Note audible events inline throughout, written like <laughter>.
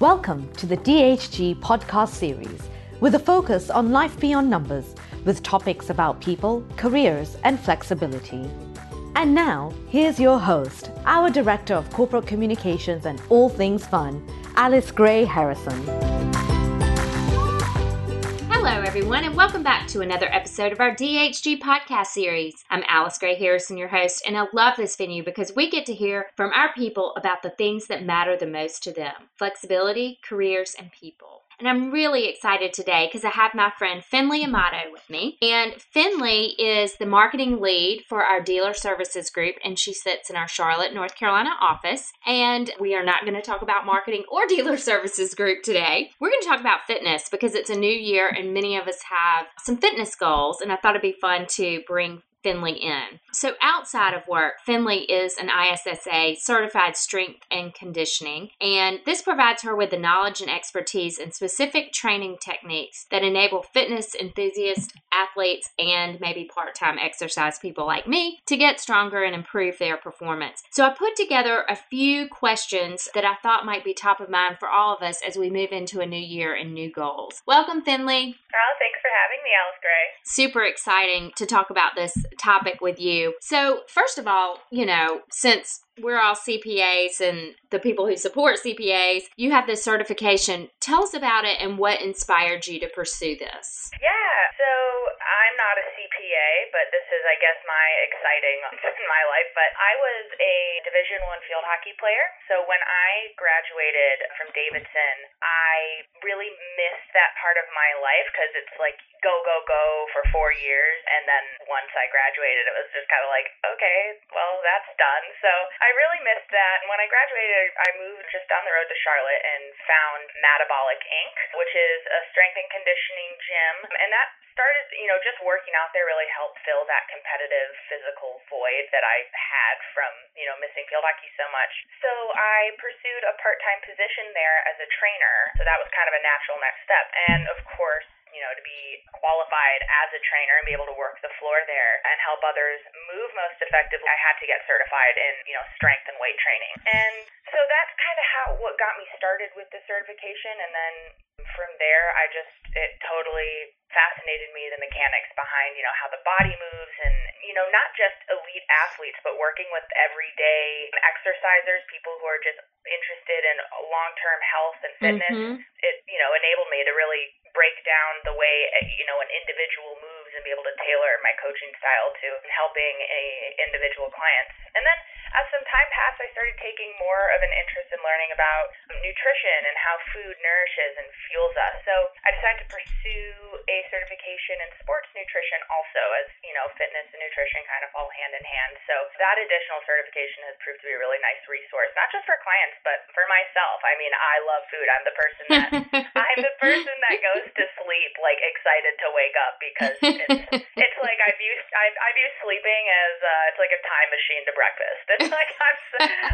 Welcome to the DHG podcast series with a focus on life beyond numbers with topics about people, careers, and flexibility. And now, here's your host, our Director of Corporate Communications and All Things Fun, Alice Gray Harrison. Hello, everyone, and welcome back to another episode of our DHG podcast series. I'm Alice Gray Harrison, your host, and I love this venue because we get to hear from our people about the things that matter the most to them flexibility, careers, and people. And I'm really excited today because I have my friend Finley Amato with me. And Finley is the marketing lead for our dealer services group, and she sits in our Charlotte, North Carolina office. And we are not going to talk about marketing or <laughs> dealer services group today. We're going to talk about fitness because it's a new year and many of us have some fitness goals. And I thought it'd be fun to bring Finley in. So, outside of work, Finley is an ISSA certified strength and conditioning, and this provides her with the knowledge and expertise in specific training techniques that enable fitness enthusiasts, athletes, and maybe part time exercise people like me to get stronger and improve their performance. So, I put together a few questions that I thought might be top of mind for all of us as we move into a new year and new goals. Welcome, Finley. Oh, thanks for having me, Alice Gray. Super exciting to talk about this topic with you. So, first of all, you know, since we're all CPAs and the people who support CPAs, you have this certification. Tell us about it and what inspired you to pursue this. Yeah, so not a CPA, but this is, I guess, my exciting <laughs> in my life. But I was a Division One field hockey player. So when I graduated from Davidson, I really missed that part of my life because it's like go go go for four years, and then once I graduated, it was just kind of like, okay, well that's done. So I really missed that. And when I graduated, I moved just down the road to Charlotte and found Metabolic Inc., which is a strength and conditioning gym. And that started, you know, just working out there really helped fill that competitive physical void that I had from, you know, missing field hockey so much. So I pursued a part time position there as a trainer. So that was kind of a natural next step. And of course, you know, to be qualified as a trainer and be able to work the floor there and help others move most effectively, I had to get certified in, you know, strength and weight training. And so that's kind of how what got me started with the certification and then from there I just it totally fascinated me the mechanics behind, you know, how the body moves and, you know, not just elite athletes, but working with everyday exercisers, people who are just interested in long-term health and fitness. Mm-hmm. It, you know, enabled me to really break down the way you know an individual moves and be able to tailor my coaching style to helping a individual clients. And then as some time passed, I started taking more of an interest in learning about nutrition and how food nourishes and fuels us. So I decided to pursue a certification in sports nutrition also as, you know, fitness and nutrition kind of fall hand in hand. So that additional certification has proved to be a really nice resource, not just for clients, but for myself. I mean, I love food. I'm the person that <laughs> I'm the person that goes to sleep like excited to wake up because it's it's like I view I, I view sleeping as uh, it's like a time machine to breakfast. <laughs> <laughs> Like I'm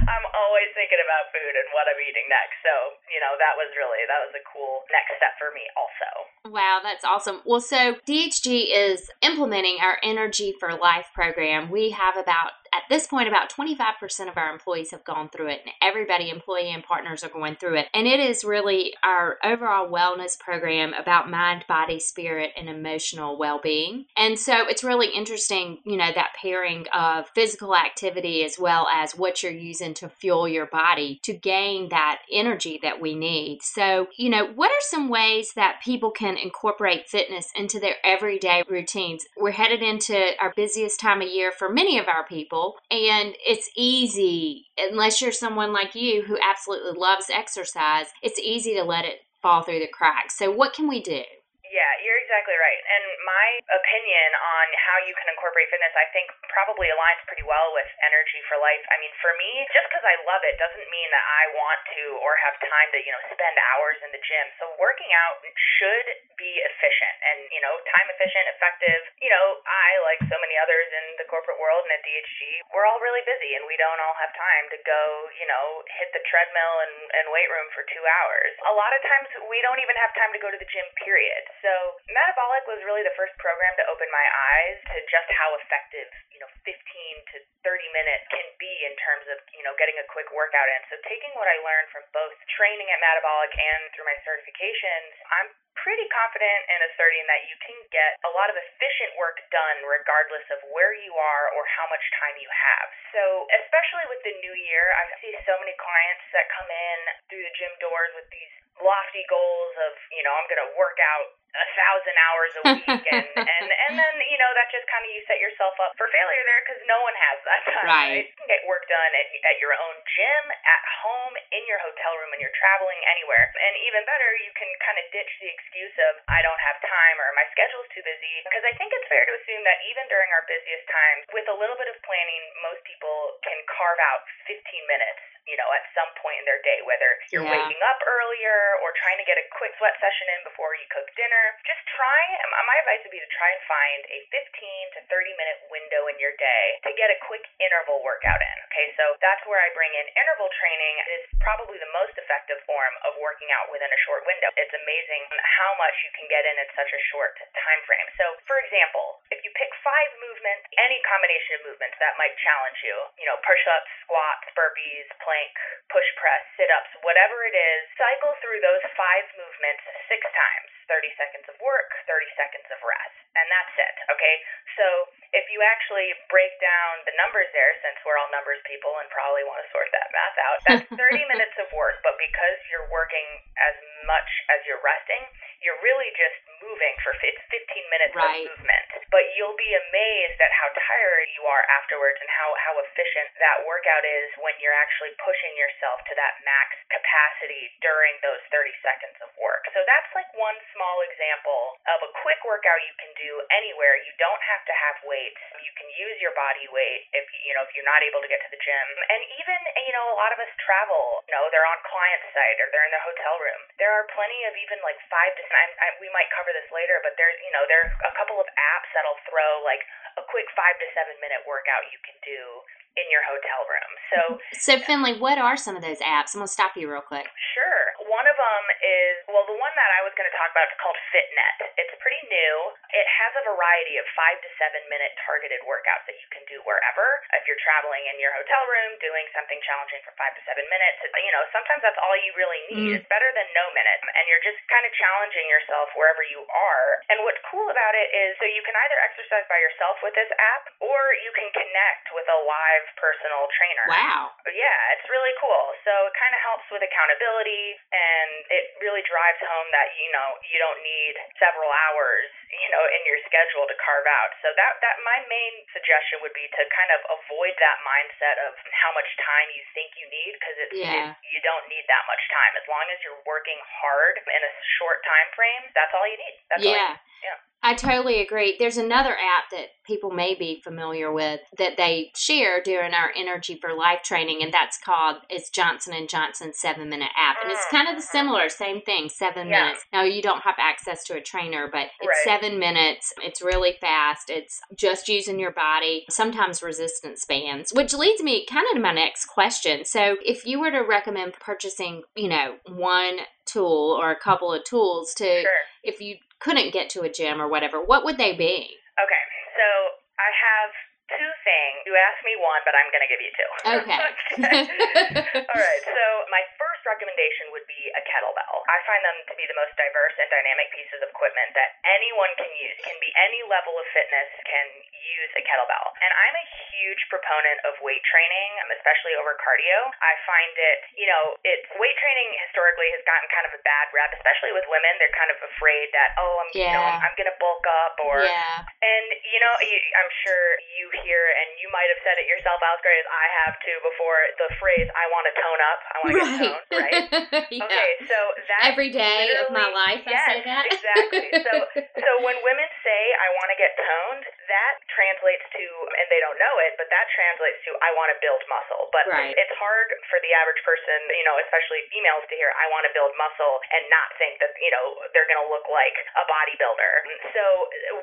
I'm always thinking about food and what I'm eating next. So you know that was really that was a cool next step for me also. Wow, that's awesome. Well, so DHG is implementing our Energy for Life program. We have about at this point, about 25% of our employees have gone through it, and everybody, employee and partners, are going through it. And it is really our overall wellness program about mind, body, spirit, and emotional well being. And so it's really interesting, you know, that pairing of physical activity as well as what you're using to fuel your body to gain that energy that we need. So, you know, what are some ways that people can incorporate fitness into their everyday routines? We're headed into our busiest time of year for many of our people and it's easy unless you're someone like you who absolutely loves exercise it's easy to let it fall through the cracks. So what can we do yeah, you're exactly right. And my opinion on how you can incorporate fitness, I think, probably aligns pretty well with Energy for Life. I mean, for me, just because I love it doesn't mean that I want to or have time to, you know, spend hours in the gym. So working out should be efficient and, you know, time efficient, effective. You know, I, like so many others in the corporate world and at DHG, we're all really busy and we don't all have time to go, you know, hit the treadmill and, and weight room for two hours. A lot of times we don't even have time to go to the gym, period. So Metabolic was really the first program to open my eyes to just how effective, you know, 15 to 30 minutes can be in terms of, you know, getting a quick workout in. So taking what I learned from both training at Metabolic and through my certifications, I'm pretty confident in asserting that you can get a lot of efficient work done regardless of where you are or how much time you have. So, especially with the new year, I see so many clients that come in through the gym doors with these lofty goals of, you know, I'm going to work out a thousand hours a week and, and <laughs> and then you know that just kind of you set yourself up for failure there because no one has that time right. right you can get work done at, at your own gym at home in your hotel room when you're traveling anywhere and even better you can kind of ditch the excuse of i don't have time or my schedule's too busy. Because i think it's fair to assume that even during our busiest times with a little bit of planning most people can carve out 15 minutes you know, at some point in their day, whether you're yeah. waking up earlier or trying to get a quick sweat session in before you cook dinner. Just try, my advice would be to try and find a 15 to 30 minute window in your day to get a quick interval workout in. Okay, so that's where I bring in interval training. It's probably the most effective form of working out within a short window. It's amazing how much you can get in in such a short time frame. So, for example, if you pick five movements, any combination of movements that might challenge you, you know, push ups, squats, burpees, planks, plank, push press, sit ups, whatever it is, cycle through those five movements six times 30 seconds of work, 30 seconds of rest. And that's it, okay? So if you actually break down the numbers there, since we're all numbers people and probably want to sort that math out, that's <laughs> 30 minutes of work, but because you're working as much as you're resting, you're really just moving for 15 minutes right. of movement. But you'll be amazed at how tired you are afterwards and how, how efficient that workout is when you're actually pushing yourself to that max capacity during those 30 seconds of work. So that's like one small example of a quick workout you can do anywhere. You don't have to have weights. You can use your body weight if you know if you're not able to get to the gym. And even you know a lot of us travel. You know they're on client site or they're in their hotel room. There are plenty of even like five to. I, we might cover this later, but there's you know there's a couple of apps that'll throw like a quick five to seven minute workout you can do in your hotel room. So, so Finley, what are some of those apps? I'm gonna stop you real quick. Sure. One of is well, the one that I was going to talk about is called FitNet. It's pretty new. It has a variety of five to seven minute targeted workouts that you can do wherever. If you're traveling in your hotel room, doing something challenging for five to seven minutes, you know, sometimes that's all you really need. Mm. It's better than no minute, and you're just kind of challenging yourself wherever you are. And what's cool about it is so you can either exercise by yourself with this app, or you can connect with a live personal trainer. Wow. Yeah, it's really cool. So it kind of helps with accountability and it really drives home that, you know, you don't need several hours, you know, in your schedule to carve out. So that, that my main suggestion would be to kind of avoid that mindset of how much time you think you need because it's, yeah. it, you don't need that much time. As long as you're working hard in a short time frame, that's all you need. That's yeah. All you, yeah. I totally agree. There's another app that people may be familiar with that they share during our Energy for Life training, and that's called it's Johnson and Johnson Seven Minute App, and it's mm, kind of the similar, same thing, seven yeah. minutes. Now you don't have access to a trainer, but it's right. seven minutes. It's really fast. It's just using your body. Sometimes resistance bands, which leads me kind of to my next question. So if you were to recommend purchasing, you know, one tool or a couple of tools to sure. if you couldn't get to a gym or whatever, what would they be? Okay, so I have two things. You asked me one, but I'm going to give you two. Okay. <laughs> <laughs> All right. So my recommendation would be a kettlebell. I find them to be the most diverse and dynamic pieces of equipment that anyone can use. Can be any level of fitness can use a kettlebell. And I'm a huge proponent of weight training, um, especially over cardio. I find it, you know, it's weight training historically has gotten kind of a bad rep, especially with women. They're kind of afraid that oh, I'm yeah. you know I'm, I'm going to bulk up or yeah. and you know you, I'm sure you hear, and you might have said it yourself, Alice Gray, as I have too before, the phrase, I want to tone up. I want to right. get toned, right? <laughs> yeah. Okay, so that Every day of my life yes, I say that. exactly. So, <laughs> so when women say, I want to get toned, that translates to, and they don't know it, but that translates to, I want to build muscle. But right. it's hard for the average person, you know, especially females to hear, I want to build muscle and not think that, you know, they're going to look like a bodybuilder. So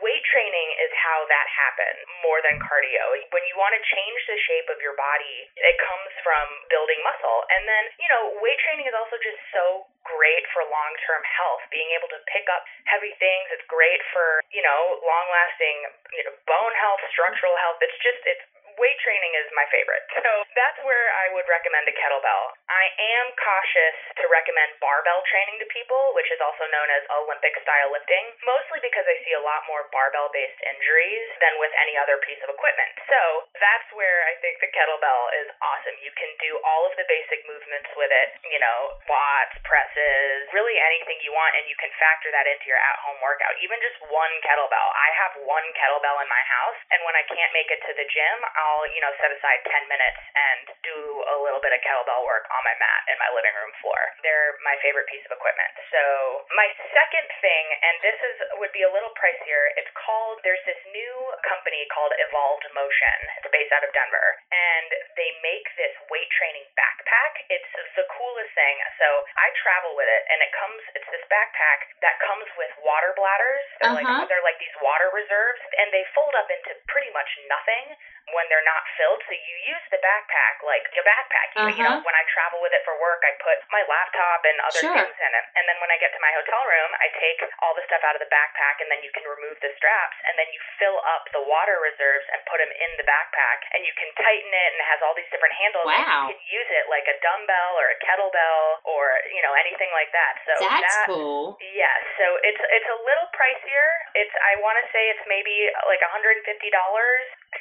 weight training is how that happens more than cardio. When you want to change the shape of your body, it comes from building muscle. And then, you know, weight training is also just so great for long term health. Being able to pick up heavy things, it's great for, you know, long lasting you know, bone health, structural health. It's just, it's weight training is my favorite. So that's where I would recommend a kettlebell. I am cautious to recommend barbell training to people, which is also known as Olympic style lifting, mostly because I see a lot more barbell based injuries than with any other piece of equipment. So that's where I think the kettlebell is awesome. You can do all of the basic movements with it, you know, squats, presses, really anything you want, and you can factor that into your at home workout. Even just one kettlebell. I have one kettlebell in my house, and when I can't make it to the gym, I'll, you know, set aside 10 minutes and do a little bit of kettlebell work on my mat in my living room floor. They're my favorite piece of equipment. So, my second thing, and this is would be a little pricier, it's called there's this new company called Evolved Motion. It's based out of Denver, and they make this weight training backpack. It's the coolest thing. So, I travel with it and it comes it's this backpack that comes with water bladders. They're Uh-huh. like they're like these water reserves and they fold up into pretty much nothing when they're not filled. So you use the backpack like a backpack. You, you know, Uh-huh. when I travel with it for work, I put my laptop and other Sure. things in it. And then when I get to my hotel room, I take all the stuff out of the backpack and then you can remove the straps and then you fill up the water reserves and put them in the backpack and you can tighten it and it has all these different handles. and Wow. You can use it like a dumbbell or a kettlebell or, you know, anything like that. So That's that cool. yeah, so it's it's a little pricier. It's I want to say it's maybe like $150.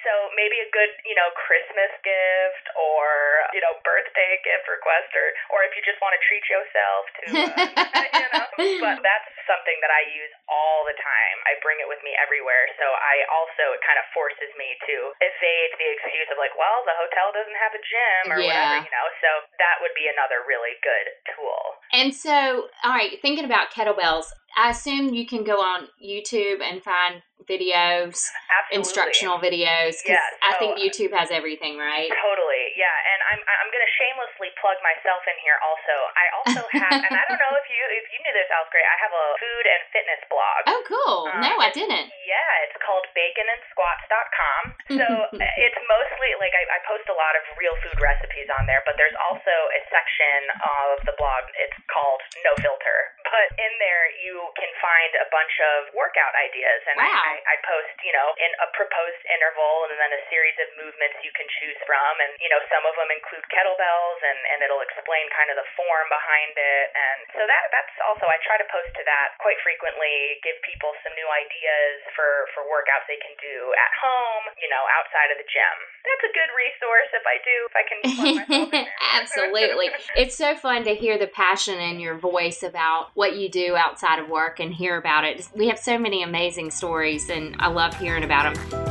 So maybe a good, you know, Christmas gift or, you know, birthday gift request or or if you just want to treat yourself to uh, <laughs> you know, but that's something that I use all the time. I bring it with me everywhere. So I also it kind of forces me to evade the excuse of like, well, the hotel doesn't have a gym or Yeah. whatever, you know. So that would be another really good tool. And so, all right, thinking about kettlebells, I assume you can go on YouTube and find videos, Absolutely. instructional videos, because Yes. I think. YouTube has everything, right? Totally, yeah, and I'm I'm gonna shamelessly plug myself in here. Also, I also <laughs> have, and I don't know if you if you knew this, Alice Gray, I have a food and fitness blog. Oh, cool. Uh, no, I didn't. Yeah, it's called baconandsquats.com. So <laughs> it's mostly like I, I post a lot of real food recipes on there, but there's also a section of the blog. It's called No Filter. But in there, you can find a bunch of workout ideas, and Wow. I, I post, you know, in a proposed interval, and then a series of movements you can choose from, and you know, some of them include kettlebells, and and it'll explain kind of the form behind it, and so that that's also I try to post to that quite frequently, give people some new ideas for for workouts they can do at home, you know, outside of the gym. That's a good resource if I do if I can. <laughs> Absolutely. It's so fun to hear the passion in your voice about what you do outside of work and hear about it. We have so many amazing stories, and I love hearing about them.